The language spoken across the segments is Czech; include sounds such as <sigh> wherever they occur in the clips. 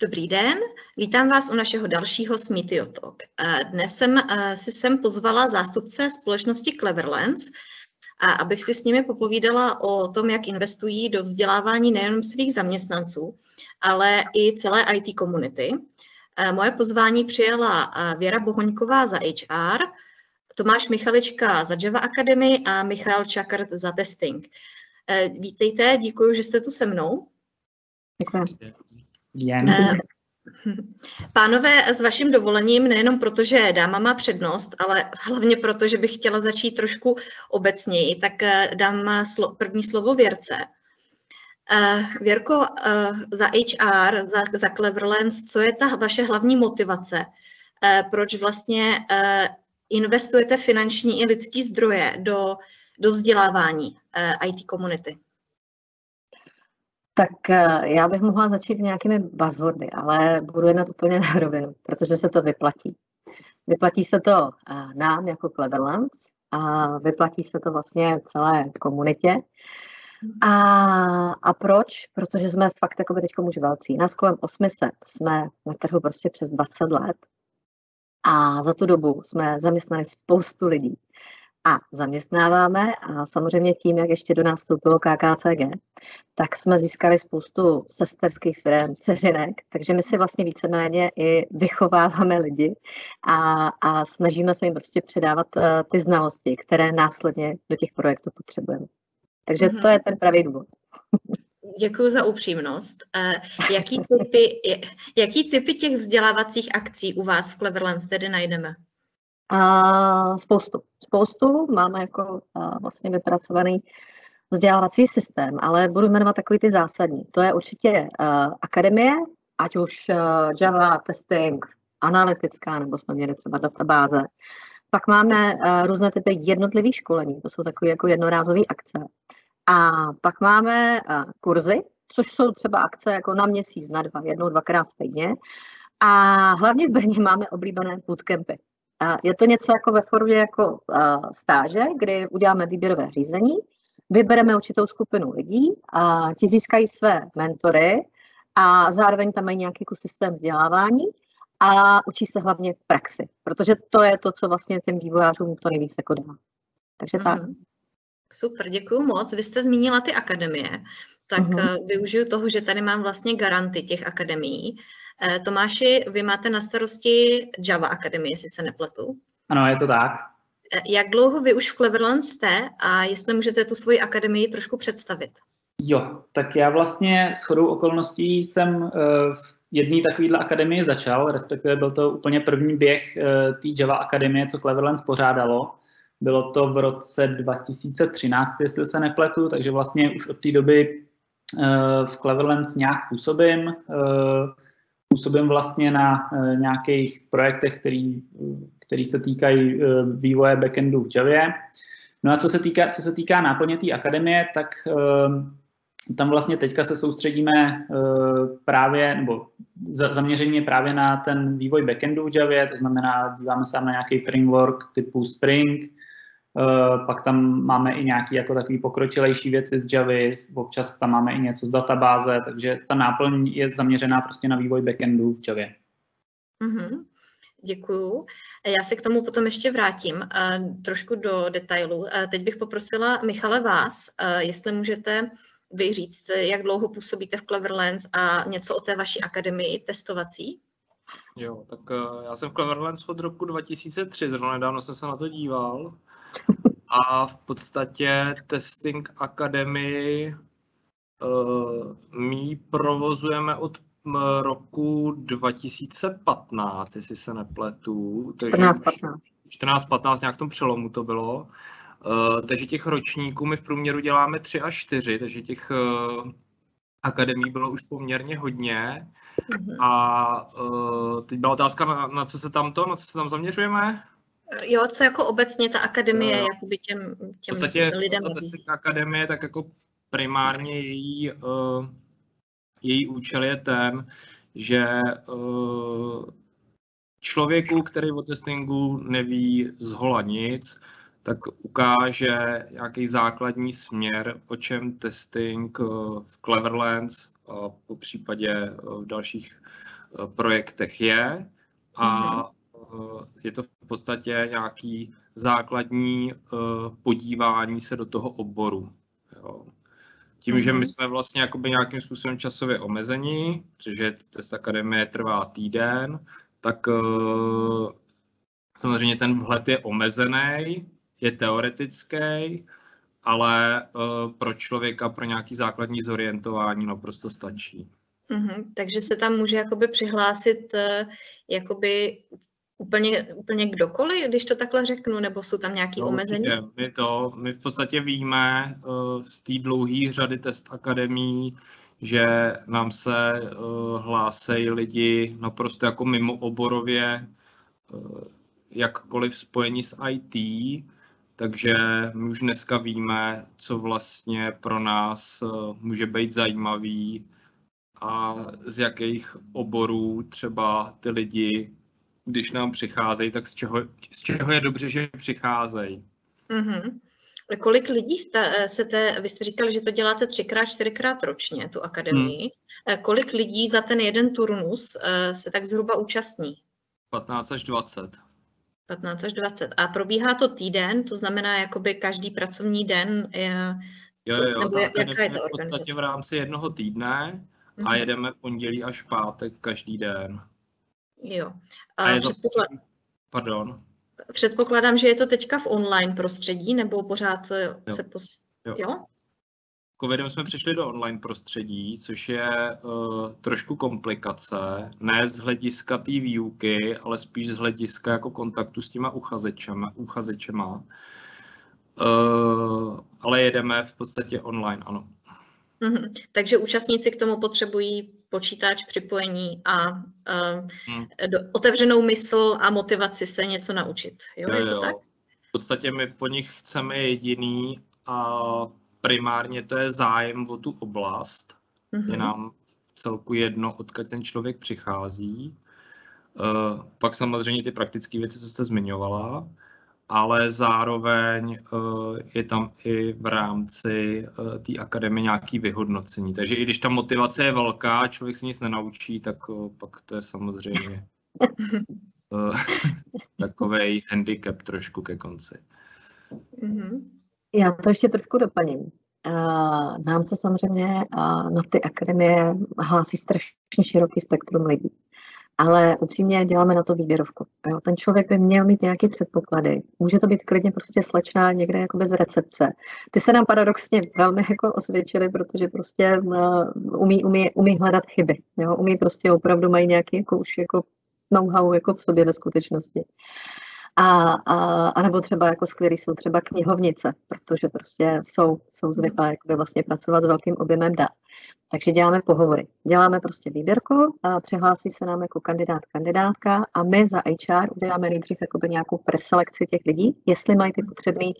Dobrý den, vítám vás u našeho dalšího Smitio Talk. Dnes jsem si sem pozvala zástupce společnosti Cleverlands, a abych si s nimi popovídala o tom, jak investují do vzdělávání nejen svých zaměstnanců, ale i celé IT komunity. Moje pozvání přijela Věra Bohoňková za HR, Tomáš Michalička za Java Academy a Michal Čakrt za testing. Vítejte, děkuji, že jste tu se mnou. Děkuji. Eh, pánové, s vaším dovolením, nejenom proto, že dáma má přednost, ale hlavně proto, že bych chtěla začít trošku obecněji, tak eh, dám první slovo Věrce. Eh, Věrko, za HR, za, za Cleverlands, co je ta vaše hlavní motivace? Proč vlastně investujete finanční i lidský zdroje do, do vzdělávání IT komunity? Tak eh, já bych mohla začít nějakými buzzwordy, ale budu jednat úplně <laughs> na rovinu, protože se to vyplatí. Vyplatí se to eh, nám jako Cleverlands a vyplatí se to vlastně celé komunitě. A, a proč? Protože jsme fakt jako teď už velcí. Nás kolem 800 jsme na trhu prostě přes 20 let a za tu dobu jsme zaměstnali spoustu lidí a zaměstnáváme a samozřejmě tím, jak ještě do nás vstoupilo KKCG, tak jsme získali spoustu sesterských firm, ceřinek, takže my si vlastně víceméně i vychováváme lidi a, a snažíme se jim prostě předávat uh, ty znalosti, které následně do těch projektů potřebujeme. Takže mm-hmm. to je ten pravý důvod. Děkuji za upřímnost. Uh, jaký, typy, jaký typy těch vzdělávacích akcí u vás v Cleverlands tedy najdeme? A spoustu. Spoustu. Máme jako vlastně vypracovaný vzdělávací systém, ale budu jmenovat takový ty zásadní. To je určitě akademie, ať už Java, testing, analytická, nebo jsme měli třeba databáze. Pak máme různé typy jednotlivých školení, to jsou takové jako jednorázové akce. A pak máme kurzy, což jsou třeba akce jako na měsíc, na dva, jednou, dvakrát týdně. A hlavně v Brně máme oblíbené bootcampy. Je to něco jako ve formě jako stáže, kdy uděláme výběrové řízení, vybereme určitou skupinu lidí a ti získají své mentory a zároveň tam mají nějaký jako systém vzdělávání a učí se hlavně v praxi, protože to je to, co vlastně těm vývojářům to nejvíc jako dá. Takže tak. Mm-hmm. Super, děkuji moc. Vy jste zmínila ty akademie, tak mm-hmm. využiju toho, že tady mám vlastně garanty těch akademií. Eh, Tomáši, vy máte na starosti Java Academy, jestli se nepletu. Ano, je to tak. Eh, jak dlouho vy už v Cleverland jste a jestli můžete tu svoji akademii trošku představit? Jo, tak já vlastně s chodou okolností jsem eh, v jedné takovéhle akademii začal, respektive byl to úplně první běh té Java Akademie, co Cleverlands pořádalo. Bylo to v roce 2013, jestli se nepletu, takže vlastně už od té doby v Cleverlands nějak působím působím vlastně na eh, nějakých projektech, který, který se týkají eh, vývoje backendu v Javě. No a co se týká, co se týká náplně té akademie, tak eh, tam vlastně teďka se soustředíme právě, nebo zaměření právě na ten vývoj backendu v Javě, to znamená, díváme se na nějaký framework typu Spring, pak tam máme i nějaké jako takový pokročilejší věci z Javy, občas tam máme i něco z databáze, takže ta náplň je zaměřená prostě na vývoj backendu v Javě. Mm-hmm. Děkuju. Já se k tomu potom ještě vrátím uh, trošku do detailu. Uh, teď bych poprosila Michale vás, uh, jestli můžete vy říct, jak dlouho působíte v Cleverlands a něco o té vaší akademii testovací? Jo, tak uh, já jsem v Cleverlands od roku 2003, zrovna nedávno jsem se na to díval. A v podstatě Testing Academy uh, my provozujeme od roku 2015, jestli se nepletu. 14-15. 14-15, nějak v tom přelomu to bylo. Uh, takže těch ročníků my v průměru děláme 3 až 4, takže těch uh, akademí bylo už poměrně hodně. Mm-hmm. A uh, teď byla otázka, na, na co se tam to, na co se tam zaměřujeme? Jo, co jako obecně ta akademie no, jakoby těm, těm v podstatě, lidem ta akademie, tak jako primárně její, uh, její účel je ten, že uh, člověku, který o testingu neví z hola nic, tak ukáže nějaký základní směr, o čem testing v Cleverlands a po případě v dalších projektech je. A mm-hmm. Je to v podstatě nějaký základní podívání se do toho oboru. Jo. Tím, že my mhm. jsme vlastně jakoby nějakým způsobem časově omezení, protože test akademie trvá týden, tak uh, samozřejmě ten vhled je omezený, je teoretický, ale pro člověka, pro nějaký základní zorientování naprosto stačí. Mm-hmm, takže se tam může jakoby přihlásit jakoby úplně, úplně kdokoliv, když to takhle řeknu, nebo jsou tam nějaké no, omezení? My to, my v podstatě víme uh, z té dlouhé řady test akademí, že nám se uh, hlásejí lidi naprosto jako mimo oborově, uh, jakkoliv spojení s IT, takže my už dneska víme, co vlastně pro nás uh, může být zajímavý a z jakých oborů třeba ty lidi když nám přicházejí, tak z čeho, z čeho je dobře, že přicházejí. Mm-hmm. Kolik lidí ta, se te, vy jste říkali, že to děláte třikrát, čtyřikrát ročně, tu akademii. Hmm. Kolik lidí za ten jeden turnus eh, se tak zhruba účastní? 15 až 20. 15 až 20. A probíhá to týden, to znamená jakoby každý pracovní den? Je, jo, jo, nebo jaká je to organizace? v podstatě v rámci jednoho týdne a mm-hmm. jedeme pondělí až pátek každý den. Jo. A, a je to... předpoklad... Pardon. Předpokládám, že je to teďka v online prostředí, nebo pořád se, jo. se pos... Jo. jo? Covidem jsme přišli do online prostředí, což je uh, trošku komplikace, ne z hlediska té výuky, ale spíš z hlediska jako kontaktu s těma uchazečema. uchazečema. Uh, ale jedeme v podstatě online, ano. Mm-hmm. Takže účastníci k tomu potřebují počítač, připojení a uh, hmm. do, otevřenou mysl a motivaci se něco naučit. Jo, jo je to jo. tak? V podstatě my po nich chceme jediný a primárně to je zájem o tu oblast. Mm-hmm. Je nám celku jedno, odkud ten člověk přichází. Uh, pak samozřejmě ty praktické věci, co jste zmiňovala ale zároveň uh, je tam i v rámci uh, té akademie nějaké vyhodnocení. Takže i když ta motivace je velká, člověk se nic nenaučí, tak uh, pak to je samozřejmě <laughs> uh, takový handicap trošku ke konci. Mm-hmm. Já to ještě trošku doplním. Uh, nám se samozřejmě uh, na ty akademie hlásí strašně široký spektrum lidí ale upřímně děláme na to výběrovku. Jo. Ten člověk by měl mít nějaké předpoklady. Může to být klidně prostě slečná někde jako bez recepce. Ty se nám paradoxně velmi jako osvědčily, protože prostě uh, umí, umí, umí hledat chyby. Jo. Umí prostě opravdu mají nějaký jako už jako know-how jako v sobě ve skutečnosti. A, a, a nebo třeba jako skvělý jsou třeba knihovnice, protože prostě jsou, jsou zvyklé jakoby vlastně pracovat s velkým objemem dat. Takže děláme pohovory. Děláme prostě výběrku, a přihlásí se nám jako kandidát, kandidátka a my za HR uděláme nejdřív jakoby nějakou preselekci těch lidí, jestli mají ty potřebný,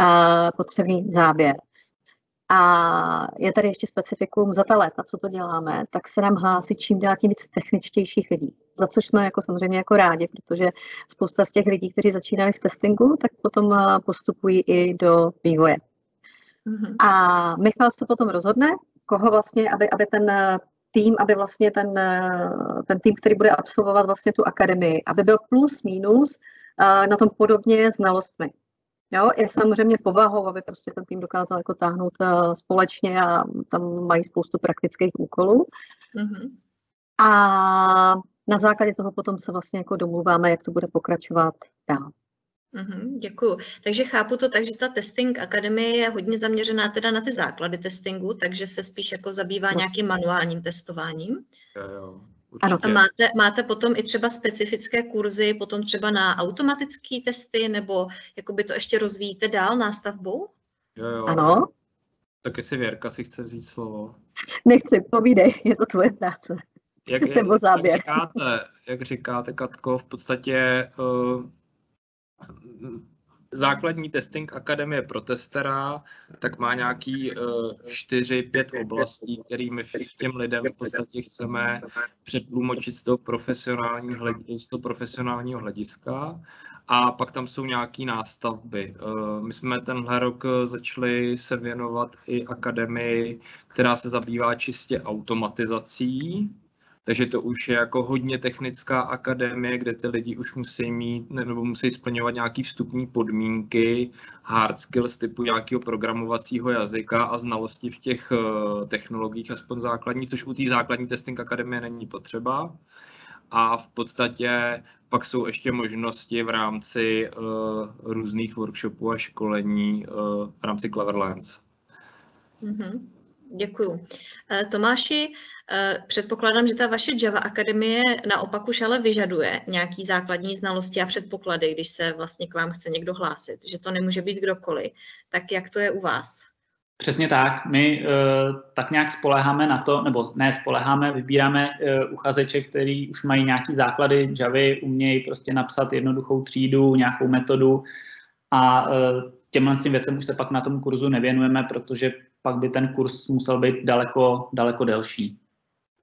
uh, potřebný záběr. A je tady ještě specifikum za ta léta, co to děláme, tak se nám hlásí čím dál tím víc techničtějších lidí. Za což jsme jako samozřejmě jako rádi, protože spousta z těch lidí, kteří začínali v testingu, tak potom postupují i do vývoje. Mm-hmm. A Michal se potom rozhodne, koho vlastně, aby, aby ten eh, tým, aby vlastně ten, eh, ten tým, který bude absolvovat vlastně tu akademii, aby byl plus minus eh, na tom podobně znalostmi. Jo, je samozřejmě povahou, aby prostě ten tým dokázal jako táhnout společně a tam mají spoustu praktických úkolů. Mm-hmm. A na základě toho potom se vlastně jako domluváme, jak to bude pokračovat dál. Mm-hmm, děkuju. Takže chápu to tak, že ta testing akademie je hodně zaměřená teda na ty základy testingu, takže se spíš jako zabývá no. nějakým manuálním testováním. Jo, jo. Ano, a máte, máte potom i třeba specifické kurzy, potom třeba na automatické testy, nebo jakoby to ještě rozvíjíte dál nástavbou? Jo, jo. Ano. Tak jestli Věrka si chce vzít slovo. Nechci, povídej, <laughs> je to tvoje práce. Jak, <laughs> Nebo záběr. Jak říkáte, jak říkáte, Katko, v podstatě uh, základní testing akademie pro testera, tak má nějaký čtyři, uh, pět oblastí, kterými těm lidem v podstatě chceme přetlumočit z toho profesionálního, z toho profesionálního hlediska. A pak tam jsou nějaké nástavby. Uh, my jsme tenhle rok začali se věnovat i akademii, která se zabývá čistě automatizací takže to už je jako hodně technická akademie, kde ty lidi už musí mít nebo musí splňovat nějaké vstupní podmínky, hard skills typu nějakého programovacího jazyka a znalosti v těch uh, technologiích, aspoň základní, což u té základní testing akademie není potřeba. A v podstatě pak jsou ještě možnosti v rámci uh, různých workshopů a školení uh, v rámci Cleverlands. Mm-hmm. Děkuju. Tomáši, Eh, předpokládám, že ta vaše Java Akademie naopak už ale vyžaduje nějaký základní znalosti a předpoklady, když se vlastně k vám chce někdo hlásit, že to nemůže být kdokoliv. Tak jak to je u vás? Přesně tak. My uh, tak nějak spoleháme na to, nebo ne spoleháme, vybíráme uh, uchazeče, který už mají nějaký základy Javy, umějí prostě napsat jednoduchou třídu, nějakou metodu a uh, těmhle věcem už se pak na tom kurzu nevěnujeme, protože pak by ten kurz musel být daleko, daleko delší.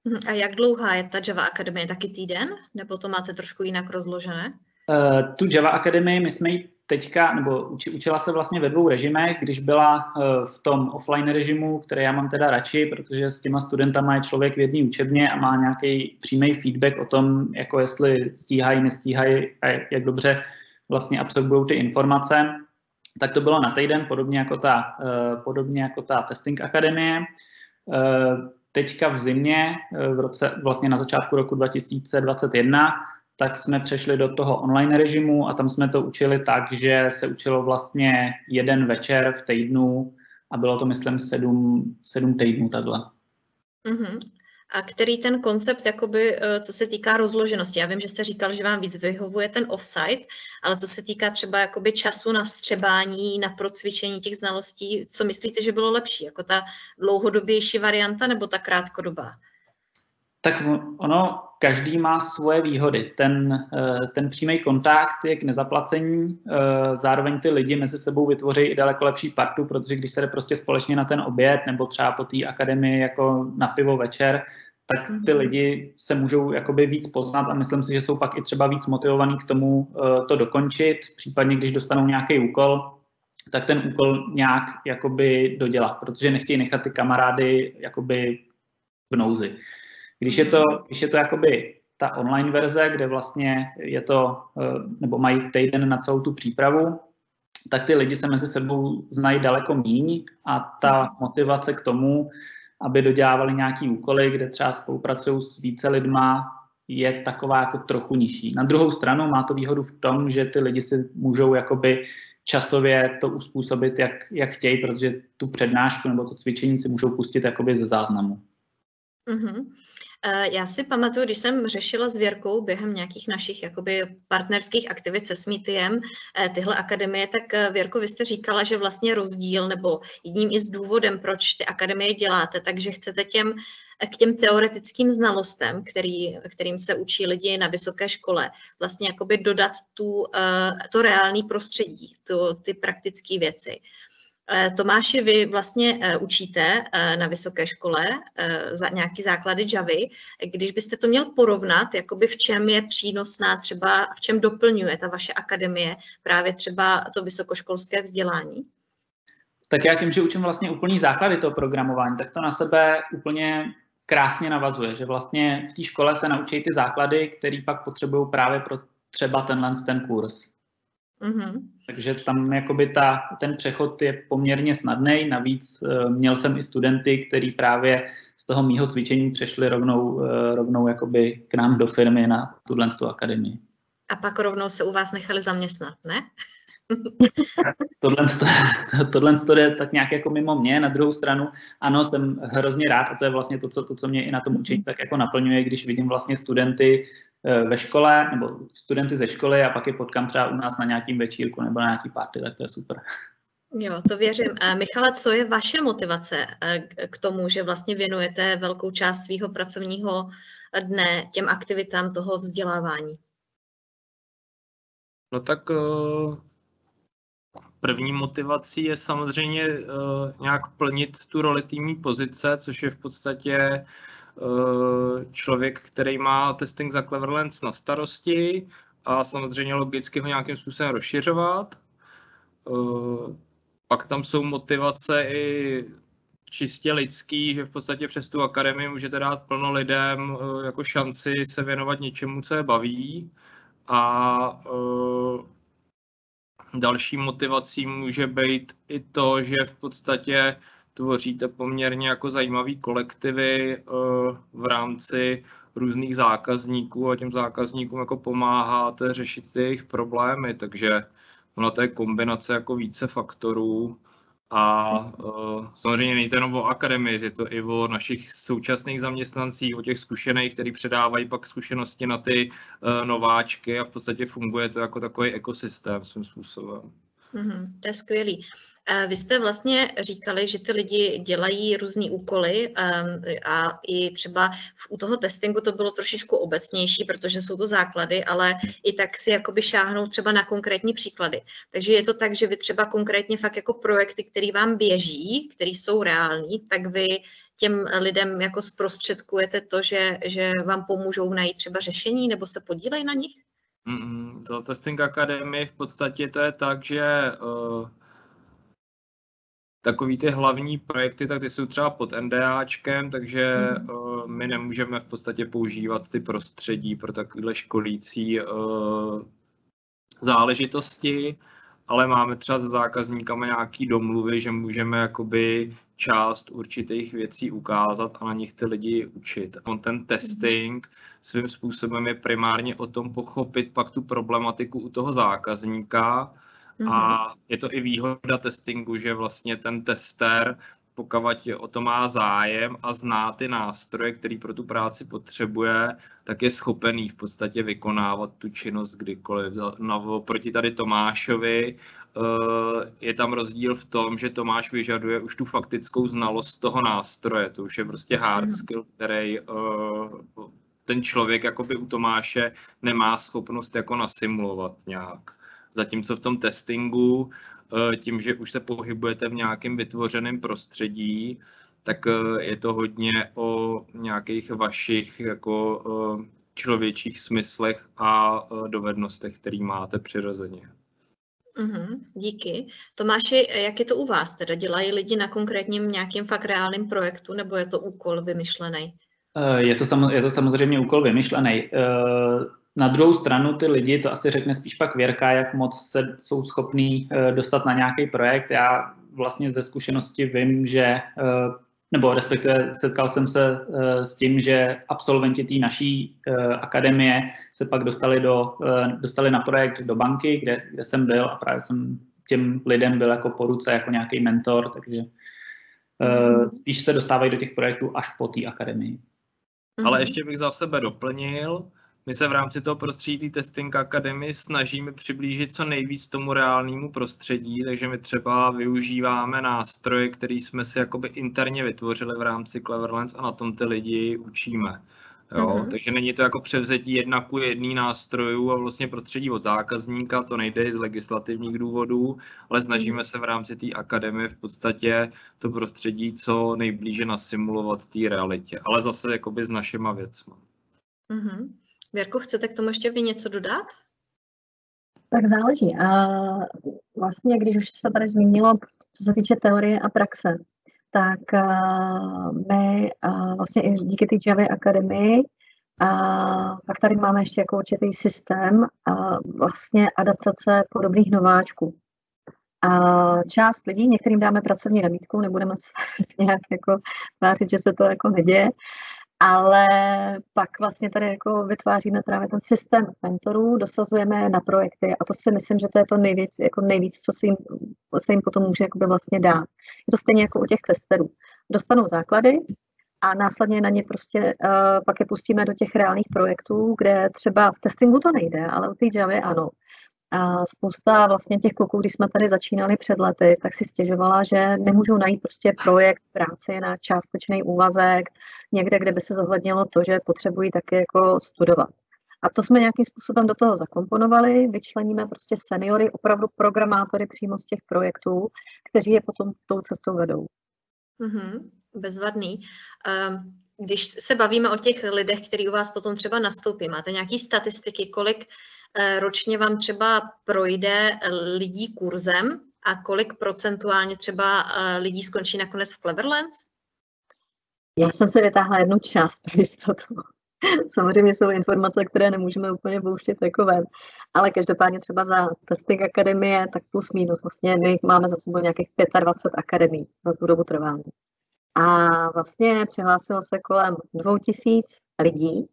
Mhm, a jak dlouhá je ta Java Akademie? Taky týden? Nebo to máte trošku jinak rozložené? Uh, tu Java Akademii my jsme ji teďka, nebo uči, učila se vlastně ve dvou režimech, když byla uh, v tom offline režimu, který já mám teda radši, protože s těma studentama je člověk v jedné učebně a má nějaký přímý feedback o tom, jako jestli stíhají, nestíhají a jak dobře vlastně absorbují ty informace. Tak to bylo na týden, podobně jako ta, uh, podobně jako ta Testing Akademie. Uh, teďka v zimě, eh, v roce, vlastně na začátku roku 2021, tak jsme přešli do toho online režimu a tam jsme to učili tak, že se učilo vlastně jeden večer v týdnu a bylo to, myslím, sedm, sedm týdnů takhle. Mm-hmm a který ten koncept, jakoby, eh, co se týká rozloženosti. Já vím, že jste říkal, že vám víc vyhovuje ten offsite, ale co se týká třeba jakoby času na střebání, na procvičení těch znalostí, co myslíte, že bylo lepší? Jako ta dlouhodobější varianta nebo ta krátkodobá? Tak ono, každý má svoje výhody. Ten, eh, ten přímý kontakt je k nezaplacení, eh, zároveň ty lidi mezi sebou vytvoří i daleko lepší partu, protože když se jde prostě společně na ten oběd nebo třeba po té akademii jako na pivo večer, tak ty mhm. lidi se můžou jakoby víc poznat a myslím si, že jsou pak i třeba víc motivovaní k tomu uh, to dokončit, případně když dostanou nějaký úkol, tak ten úkol nějak jakoby dodělat, protože nechtějí nechat ty kamarády jakoby v nouzi. Když je to, když je to jakoby ta online verze, kde vlastně je to, uh, nebo mají týden na celou tu přípravu, tak ty lidi se mezi sebou znají daleko míň a ta motivace k tomu, aby dodělávali nějaký úkoly, kde třeba spolupracují s více lidma, je taková jako trochu nižší. Na druhou stranu má to výhodu v tom, že ty lidi si můžou jakoby časově to uspůsobit, jak, jak chtějí, protože tu přednášku nebo to cvičení si můžou pustit jakoby ze záznamu. Mm-hmm. Já si pamatuju, když jsem řešila s Věrkou během nějakých našich jakoby partnerských aktivit se Smitiem eh, tyhle akademie, tak eh, Věrko, vy jste říkala, že vlastně rozdíl nebo jedním i z důvodem, proč ty akademie děláte, takže chcete těm eh, k těm teoretickým znalostem, který, kterým se učí lidi na vysoké škole, vlastně jakoby dodat tu, to reální prostředí, tu, ty praktické věci. Eh, Tomáši, vy vlastně eh, učíte eh, na vysoké škole za nějaký základy Javy. Když byste to měl porovnat, jakoby v čem je přínosná, třeba v čem doplňuje ta vaše akademie právě třeba to vysokoškolské vzdělání? Tak já tím, že učím vlastně úplný základy toho programování, tak to na sebe úplně krásně navazuje, že vlastně v té škole se naučí ty základy, které pak potřebují právě pro třeba tenhle ten kurz. Mm-hmm. Takže tam jakoby ta, ten přechod je poměrně snadný. Navíc uh, měl jsem i studenty, kteří právě z toho mýho cvičení přešli rovnou, uh, rovnou jakoby k nám do firmy na tuhle akademii. A pak rovnou se u vás nechali zaměstnat, ne? <laughs> tohle, to, tohle to je tak nějak jako mimo mě. Na druhou stranu, ano, jsem hrozně rád a to je vlastně to, co, to, co mě i na tom učení tak jako naplňuje, když vidím vlastně studenty Eh, ve škole, nebo studenty ze školy a pak je potkám třeba u nás na nějakým večírku nebo na nějaký party, tak to je super. Jo, to věřím. A Michale, co je vaše motivace eh, k tomu, že vlastně věnujete velkou část svého pracovního dne těm aktivitám toho vzdělávání? No tak první motivací je samozřejmě nějak plnit tu roli týmní pozice, což je v podstatě člověk, který má testing za Cleverlands na starosti a samozřejmě logicky ho nějakým způsobem rozšiřovat. Uh, pak tam jsou motivace i čistě lidský, že v podstatě přes tu akademii můžete dát plno lidem jako šanci se věnovat něčemu, co je baví. A Další motivací může být i to, že v podstatě tvoříte poměrně jako zajímavý kolektivy eh, v rámci různých zákazníků a těm zákazníkům jako pomáháte řešit jejich problémy, takže ona to je kombinace jako více faktorů a uh, samozřejmě to jenom o akademii, je to i o našich současných zaměstnancích, o těch zkušených, kteří předávají pak zkušenosti na ty uh, nováčky a v podstatě funguje to jako takový ekosystém svým způsobem. Mm-hmm, to je skvělý. Vy jste vlastně říkali, že ty lidi dělají různé úkoly ehm, a i třeba u toho testingu to bylo trošičku obecnější, protože jsou to základy, ale i tak si jakoby šáhnou třeba na konkrétní příklady. Takže je to tak, že vy třeba konkrétně fakt jako projekty, které vám běží, které jsou reální, tak vy těm lidem jako zprostředkujete to, že, že vám pomůžou najít třeba řešení nebo se podílejí na nich? Mm, to Testing Academy v podstatě to je tak, že uh, takový ty hlavní projekty, tak ty jsou třeba pod NDAčkem, takže mm. uh, my nemůžeme v podstatě používat ty prostředí pro takovéhle školící uh, záležitosti, ale máme třeba s zákazníkama nějaký domluvy, že můžeme jakoby část určitých věcí ukázat a na nich ty lidi učit. On ten testing svým způsobem je primárně o tom pochopit pak tu problematiku u toho zákazníka, a mhm. je to i výhoda testingu, že vlastně ten tester, pokud o to má zájem a zná ty nástroje, který pro tu práci potřebuje, tak je schopený v podstatě vykonávat tu činnost kdykoliv. No, proti tady Tomášovi eh, je tam rozdíl v tom, že Tomáš vyžaduje už tu faktickou znalost toho nástroje. To už je prostě hard mhm. skill, který eh, ten člověk jakoby u Tomáše nemá schopnost jako nasimulovat nějak. Zatímco v tom testingu, eh, tím, že už se pohybujete v nějakém vytvořeném prostředí, tak eh, je to hodně o nějakých vašich jako eh, člověčích smyslech a dovednostech, který máte přirozeně. Mm-hmm, díky. Tomáši, jak je to u vás? Teda dělají lidi na konkrétním nějakým fakt reálným projektu, nebo je to úkol vymyšlený? Je to, je to samozřejmě úkol vymyšlený. Na druhou stranu ty lidi, to asi řekne spíš pak Věrka, jak moc se jsou schopní eh, dostat na nějaký projekt. Já vlastně ze zkušenosti vím, že, eh, nebo respektive setkal jsem se eh, s tím, že absolventi té naší akademie se pak dostali, do, dostali na projekt do banky, kde, kde jsem byl a právě jsem těm lidem byl jako po ruce, jako nějaký mentor, takže spíš se dostávají do těch projektů až po té akademii. Ale ještě bych za sebe doplnil, my se v rámci toho prostředí Testing Academy snažíme přiblížit co nejvíc tomu reálnému prostředí, takže my třeba využíváme nástroje, které jsme si jakoby interně vytvořili v rámci Cleverlands a na tom ty lidi učíme. Jo, mm-hmm. Takže není to jako převzetí jedna ku jedný nástrojů a vlastně prostředí od zákazníka, to nejde z legislativních důvodů, ale snažíme mm-hmm. se v rámci té akademie v podstatě to prostředí co nejblíže nasimulovat té realitě, ale zase jakoby s našima věcmi. Mm-hmm. Věrko, chcete k tomu ještě vy něco dodat? Tak záleží. A vlastně, když už se tady zmínilo, co se týče teorie a praxe, tak my vlastně i díky té Java Akademii a pak tady máme ještě jako určitý systém a vlastně adaptace podobných nováčků. A část lidí, některým dáme pracovní nabídku, nebudeme se <laughs> nějak jako vářit, že se to jako neděje, ale pak vlastně tady jako vytváříme právě ten systém mentorů, dosazujeme na projekty a to si myslím, že to je to nejvíc, jako nejvíc co se jim, se jim potom může vlastně dát. Je to stejně jako u těch testerů. Dostanou základy a následně na ně prostě uh, pak je pustíme do těch reálných projektů, kde třeba v testingu to nejde, ale u té Java ano. A spousta vlastně těch kluků, když jsme tady začínali před lety, tak si stěžovala, že nemůžou najít prostě projekt práce na částečný úvazek, někde, kde by se zohlednilo to, že potřebují taky jako studovat. A to jsme nějakým způsobem do toho zakomponovali, vyčleníme prostě seniory, opravdu programátory přímo z těch projektů, kteří je potom tou cestou vedou. Mm-hmm, bezvadný. Um, když se bavíme o těch lidech, kteří u vás potom třeba nastoupí, máte nějaké statistiky, kolik ročně vám třeba projde lidí kurzem a kolik procentuálně třeba uh, lidí skončí nakonec v Cleverlands? Já jsem se vytáhla jednu část <laughs> pro jistotu. Samozřejmě jsou informace, které nemůžeme úplně pouštět jako ven, ale každopádně třeba za testing akademie, tak plus minus, vlastně my máme za sebou nějakých 25 akademií za tu dobu trvání. A vlastně přihlásilo se kolem 2000 lidí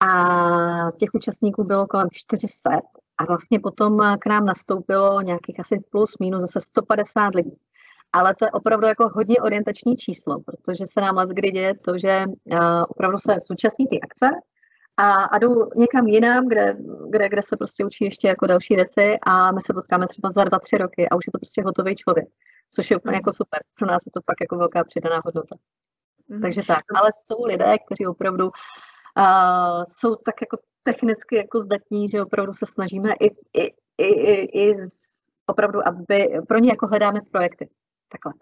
a těch účastníků bylo kolem 400 a vlastně potom k nám nastoupilo nějakých asi plus minus zase 150 lidí ale to je opravdu jako hodně orientační číslo, protože se nám kdy děje to, že opravdu se zúčastní ty akce a, a jdou někam jinam, kde, kde, kde se prostě učí ještě jako další věci a my se potkáme třeba za dva, tři roky a už je to prostě hotový člověk, což je úplně jako super. Pro nás je to fakt jako velká přidaná hodnota. Mm-hmm. Takže tak, ale jsou lidé, kteří opravdu uh, jsou tak jako technicky jako zdatní, že opravdu se snažíme i, i, i, i, i opravdu, aby pro ně jako hledáme projekty. Takhle.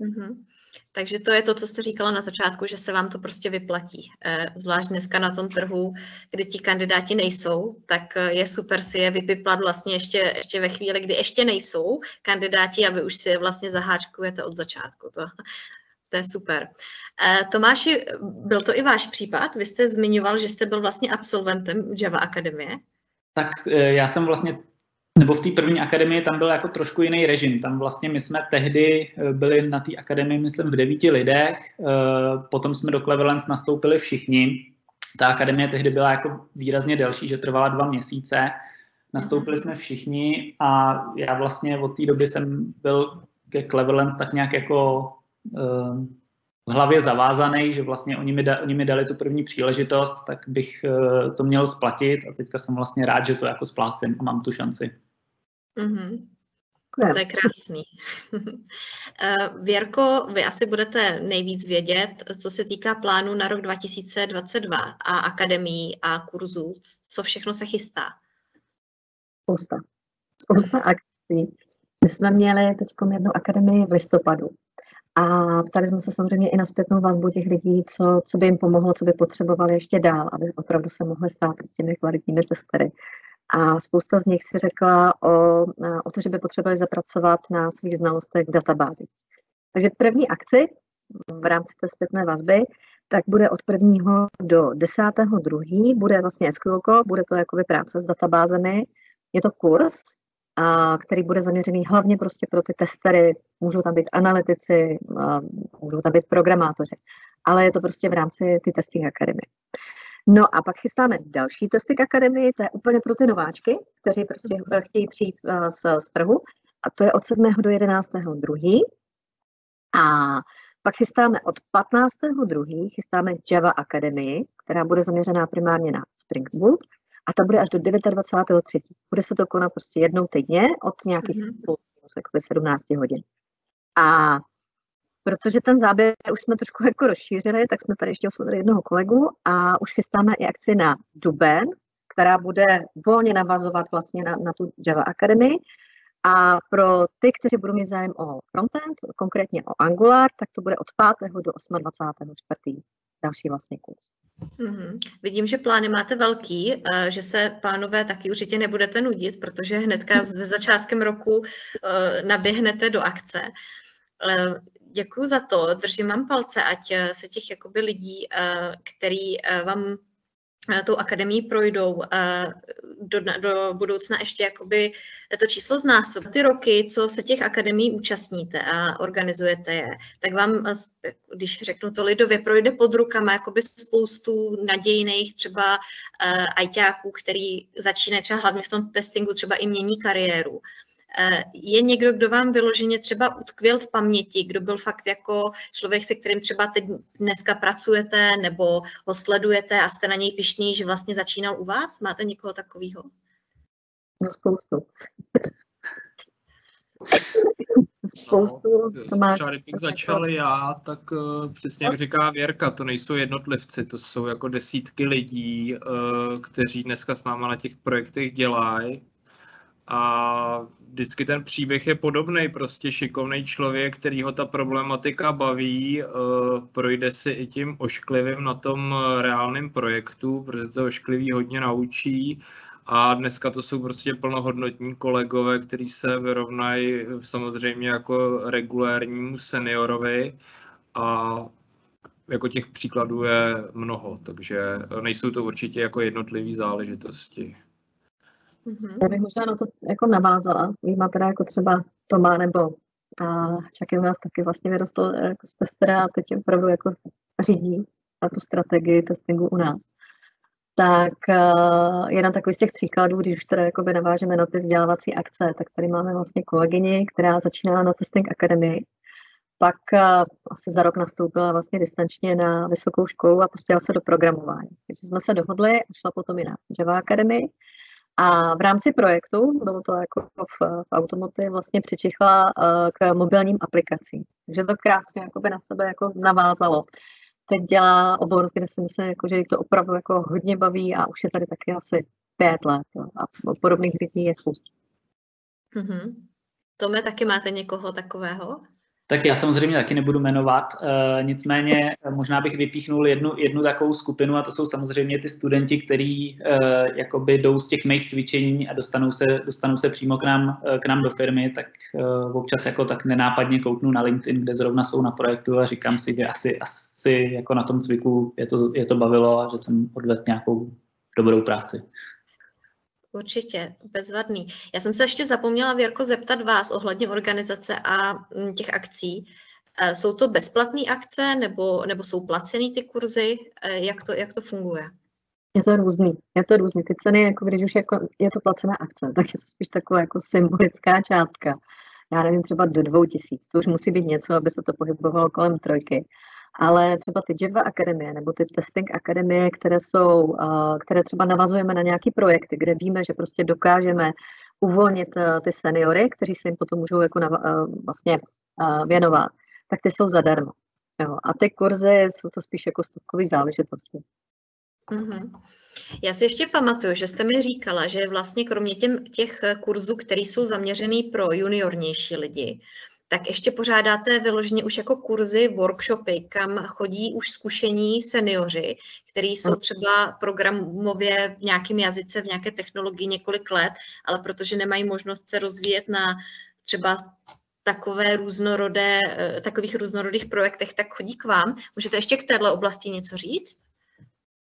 Mm-hmm. Takže to je to, co jste říkala na začátku, že se vám to prostě vyplatí. Eh, zvlášť dneska na tom trhu, kdy ti kandidáti nejsou, tak eh, je super si je vypiplat vlastně ještě, ještě ve chvíli, kdy ještě nejsou kandidáti a vy už si je vlastně zaháčkujete od začátku. To, to je super. Eh, Tomáši, byl to i váš případ? Vy jste zmiňoval, že jste byl vlastně absolventem Java Akademie. Tak já jsem vlastně nebo v té první akademii tam byl jako trošku jiný režim. Tam vlastně my jsme tehdy eh, byli na té akademii, myslím, v devíti lidech, eh, potom jsme do Cleverlands nastoupili všichni. Ta akademie tehdy byla jako výrazně delší, že trvala dva měsíce. Nastoupili jsme všichni a já vlastně od té doby jsem byl ke Cleverlands tak nějak jako eh, v hlavě zavázaný, že vlastně oni mi, da, oni mi dali tu první příležitost, tak bych to měl splatit a teďka jsem vlastně rád, že to jako splácím a mám tu šanci. Mm-hmm. To je krásný. <laughs> Eh, Věrko, vy asi budete nejvíc vědět, co se týká plánu na rok 2022 a akademií a kurzů. Co všechno se chystá? Spousta. Spousta akcí. My jsme měli teď jednu akademii v listopadu. A ptali jsme se samozřejmě i na zpětnou vazbu těch lidí, co, co by jim pomohlo, co by potřebovali ještě dál, aby opravdu se mohli stát s těmi kvalitními testery. A spousta z nich si řekla o, o to, že by potřebovali zapracovat na svých znalostech v databázi. Takže první akci v rámci té zpětné vazby, tak bude od 1. do 10. 2. bude vlastně SQL, bude to jakoby práce s databázemi. Je to kurz, a, který bude zaměřený hlavně prostě pro ty testery. Můžou tam být analytici, můžou tam být programátoři, ale je to prostě v rámci ty testing academy. No a pak chystáme další testy k akademii, to je úplně pro ty nováčky, kteří prostě mhm. chtějí přijít z, z trhu. A to je od 7. do 11. 2. A pak chystáme od 15. 2. chystáme Java Academy, která bude zaměřená primárně na Spring Boot a ta bude až do 29.3. Bude se to konat prostě jednou týdně od nějakých mm-hmm. plus, 17 hodin. A protože ten záběr už jsme trošku jako rozšířili, tak jsme tady ještě oslovili jednoho kolegu a už chystáme i akci na Duben, která bude volně navazovat vlastně na, na tu Java Academy. A pro ty, kteří budou mít zájem o frontend, konkrétně o Angular, tak to bude od 5. do 28. další vlastně kurz. Mm-hmm. Vidím, že plány máte velký, eh, že se pánové taky určitě nebudete nudit, protože hnedka ze začátkem roku eh, naběhnete do akce. Eh, děkuji za to, držím vám palce, ať se těch jakoby lidí, který vám tou akademií projdou do, do budoucna ještě jakoby to číslo znásob. Ty roky, co se těch akademií účastníte a organizujete je, tak vám, když řeknu to lidově, projde pod rukama jakoby spoustu nadějných třeba ajťáků, který začínají třeba hlavně v tom testingu třeba i mění kariéru. Eh, je někdo, kdo vám vyloženě třeba utkvěl v paměti, kdo byl fakt jako člověk, se kterým třeba teď dneska pracujete nebo ho sledujete a jste na něj pišní, že vlastně začínal u vás? Máte někoho takového? No spoustu. Spoustu, no, to má... Třeba kdybych začal já, tak uh, přesně jak říká Věrka, to nejsou jednotlivci, to jsou jako desítky lidí, uh, kteří dneska s náma na těch projektech dělají. A vždycky ten příběh je podobný, prostě šikovný člověk, který ho ta problematika baví, uh, projde si i tím ošklivým na tom reálném projektu, protože to ošklivý hodně naučí a dneska to jsou prostě plnohodnotní kolegové, kteří se vyrovnají samozřejmě jako regulérnímu seniorovi a jako těch příkladů je mnoho, takže nejsou to určitě jako jednotlivé záležitosti. Mm-hmm. Já bych možná na to jako navázala. Výjima teda jako třeba Tomá nebo a Čaky u nás taky vlastně vyrostl jako z testera a teď opravdu jako řídí a tu strategii testingu u nás tak uh, jeden takový z těch příkladů, když už teda jakoby navážeme na ty vzdělávací akce, tak tady máme vlastně kolegyni, která začínala na Testing Academy, pak uh, asi za rok nastoupila vlastně distančně na vysokou školu a pustila se do programování. Takže jsme se dohodli a šla potom i na Java Academy. A v rámci projektu, bylo to jako v, v automoty, vlastně přičichla uh, k mobilním aplikacím. Takže to krásně jakoby na sebe jako navázalo teď dělá obor, kde si myslím, jako, že to opravdu jako hodně baví a už je tady taky asi pět let. Jo. A podobných lidí je spousta. Mm-hmm. Tome, taky máte někoho takového? Tak já samozřejmě taky nebudu jmenovat, e, nicméně možná bych vypíchnul jednu, jednu takovou skupinu a to jsou samozřejmě ty studenti, kteří e, jakoby jdou z těch mých cvičení a dostanou se, dostanou se přímo k nám, k nám do firmy, tak občas jako tak nenápadně kouknu na LinkedIn, kde zrovna jsou na projektu a říkám si, že asi, asi jako na tom cviku je to, je to bavilo a že jsem odvedl nějakou dobrou práci. Určitě, bezvadný. Já jsem se ještě zapomněla, Věrko, zeptat vás ohledně organizace a mm, těch akcí. Eh, jsou to bezplatné akce nebo, nebo jsou placené ty kurzy? Eh, jak to, jak to funguje? Je to různý. Je to různý. Ty ceny, jako když už jako je to placená akce, tak je to spíš taková jako symbolická částka. Já nevím, třeba do dvou tisíc. To už musí být něco, aby se to pohybovalo kolem trojky ale třeba ty Java akademie nebo ty testing akademie, které jsou, které třeba navazujeme na nějaký projekty, kde víme, že prostě dokážeme uvolnit ty seniory, kteří se jim potom můžou jako vlastně věnovat, tak ty jsou zadarmo. Jo. A ty kurzy jsou to spíš jako stovkové záležitosti. Mm-hmm. Já si ještě pamatuju, že jste mi říkala, že vlastně kromě těm, těch kurzů, které jsou zaměřený pro juniornější lidi, tak ještě pořádáte vyloženě už jako kurzy, workshopy, kam chodí už zkušení seniori, kteří jsou třeba programově v nějakém jazyce, v nějaké technologii několik let, ale protože nemají možnost se rozvíjet na třeba takové různorodé, eh, takových různorodých projektech, tak chodí k vám. Můžete ještě k této oblasti něco říct?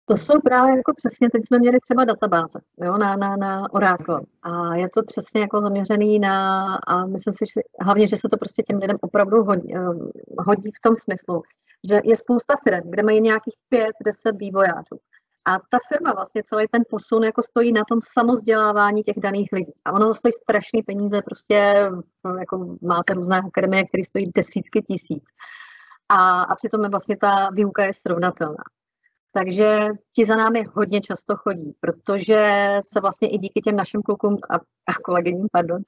To jsou právě jako přesně, teď jsme měli třeba databáze jo, na, na, na Oracle a je to přesně jako zaměřený na, a myslím si že, hlavně, že se to prostě těm lidem opravdu hodí, eh, hodí v tom smyslu, že je spousta firm, kde mají nějakých pět, deset vývojářů. A ta firma vlastně celý ten posun jako stojí na tom samozdělávání těch daných lidí. A ono to stojí strašný peníze, prostě jako máte různé akademie, které stojí desítky tisíc. A, a přitom je vlastně ta výuka je srovnatelná. Takže ti za námi hodně často chodí, protože se vlastně i díky těm našim klukům a, a kolegyním, pardon,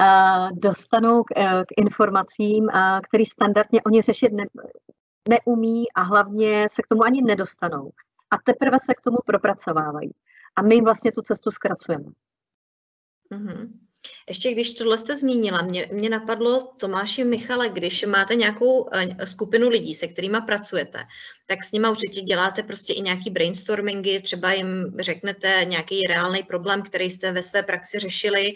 a dostanou k, e, k informacím, a, který standardně oni řešit ne, neumí a hlavně se k tomu ani nedostanou. A teprve se k tomu propracovávají. A my jim vlastně tu cestu zkracujeme. Mm-hmm. Ještě když tohle jste zmínila, mě, mě napadlo, Tomáši Michale, když máte nějakou eh, skupinu lidí, se kterými pracujete, tak s nimi určitě děláte prostě i nějaký brainstormingy, třeba jim řeknete nějaký reálný problém, který jste ve své praxi řešili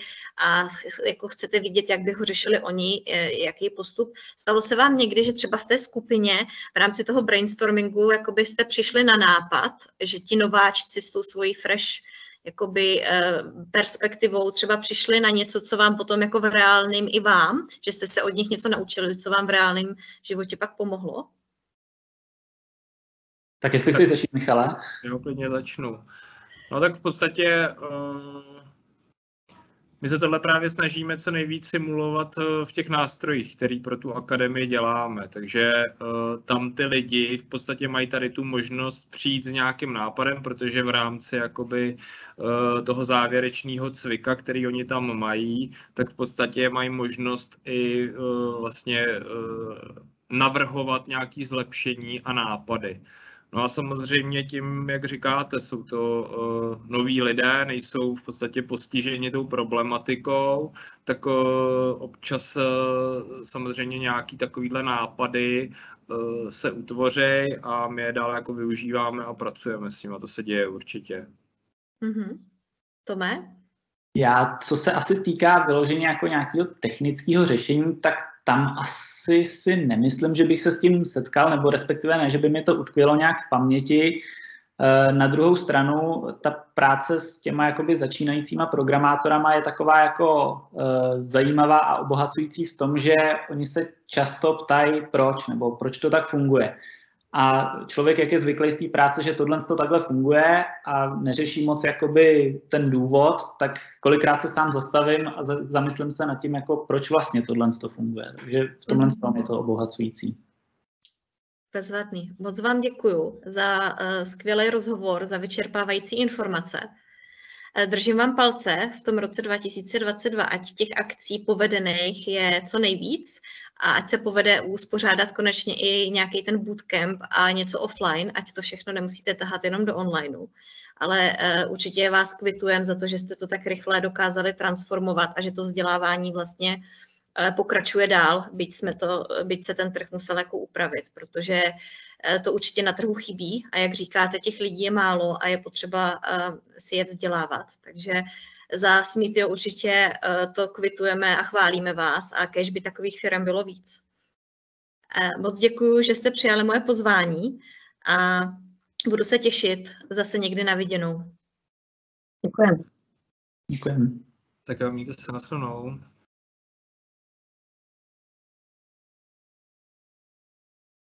a jako chcete vidět, jak by ho řešili oni, eh, jaký postup. Stalo se vám někdy, že třeba v té skupině v rámci toho brainstormingu jako byste přišli na nápad, že ti nováčci s tou svojí fresh jakoby eh, perspektivou třeba přišli na něco, co vám potom jako v reálném i vám, že jste se od nich něco naučili, co vám v reálném životě pak pomohlo? Tak jestli chceš začít, Michale. Já klidně začnu. No tak v podstatě uh, my se tohle právě snažíme co nejvíc simulovat v těch nástrojích, který pro tu akademii děláme. Takže tam ty lidi v podstatě mají tady tu možnost přijít s nějakým nápadem, protože v rámci jakoby toho závěrečného cvika, který oni tam mají, tak v podstatě mají možnost i vlastně navrhovat nějaké zlepšení a nápady. No a samozřejmě tím, jak říkáte, jsou to uh, noví lidé, nejsou v podstatě postiženi tou problematikou, tak uh, občas uh, samozřejmě nějaký takovýhle nápady uh, se utvoří a my je dále jako využíváme a pracujeme s nimi. A to se děje určitě. Mm-hmm. Tome? Já, co se asi týká vyložení jako nějakého technického řešení, tak tam asi si nemyslím, že bych se s tím setkal, nebo respektive ne, že by mi to utkvělo nějak v paměti. Eh, na druhou stranu, ta práce s těma jakoby začínajícíma programátorama je taková jako eh, zajímavá a obohacující v tom, že oni se často ptají, proč, nebo proč to tak funguje. A člověk, jak je zvyklý z té práce, že tohle to takhle funguje a neřeší moc jakoby ten důvod, tak kolikrát se sám zastavím a zamyslím se nad tím, jako proč vlastně tohle to funguje. Takže v tomhle mm. je to obohacující. Bezvadný. Moc vám děkuji za uh, skvělý rozhovor, za vyčerpávající informace. Uh, držím vám palce v tom roce 2022, ať těch akcí povedených je co nejvíc a ať se povede uspořádat konečně i nějaký ten bootcamp a něco offline, ať to všechno nemusíte tahat jenom do onlineu. Ale uh, určitě vás kvitujem za to, že jste to tak rychle dokázali transformovat a že to vzdělávání vlastně pokračuje dál, byť, jsme to, byť se ten trh musel jako upravit, protože uh, to určitě na trhu chybí a jak říkáte, těch lidí je málo a je potřeba uh, si je vzdělávat. Takže za Smitio určitě eh, to kvitujeme a chválíme vás a kež by takových firm bylo víc. Eh, moc děkuji, že jste přijali moje pozvání a budu se těšit zase někdy na viděnou. Děkujeme. Děkujeme. Tak jo, mějte se na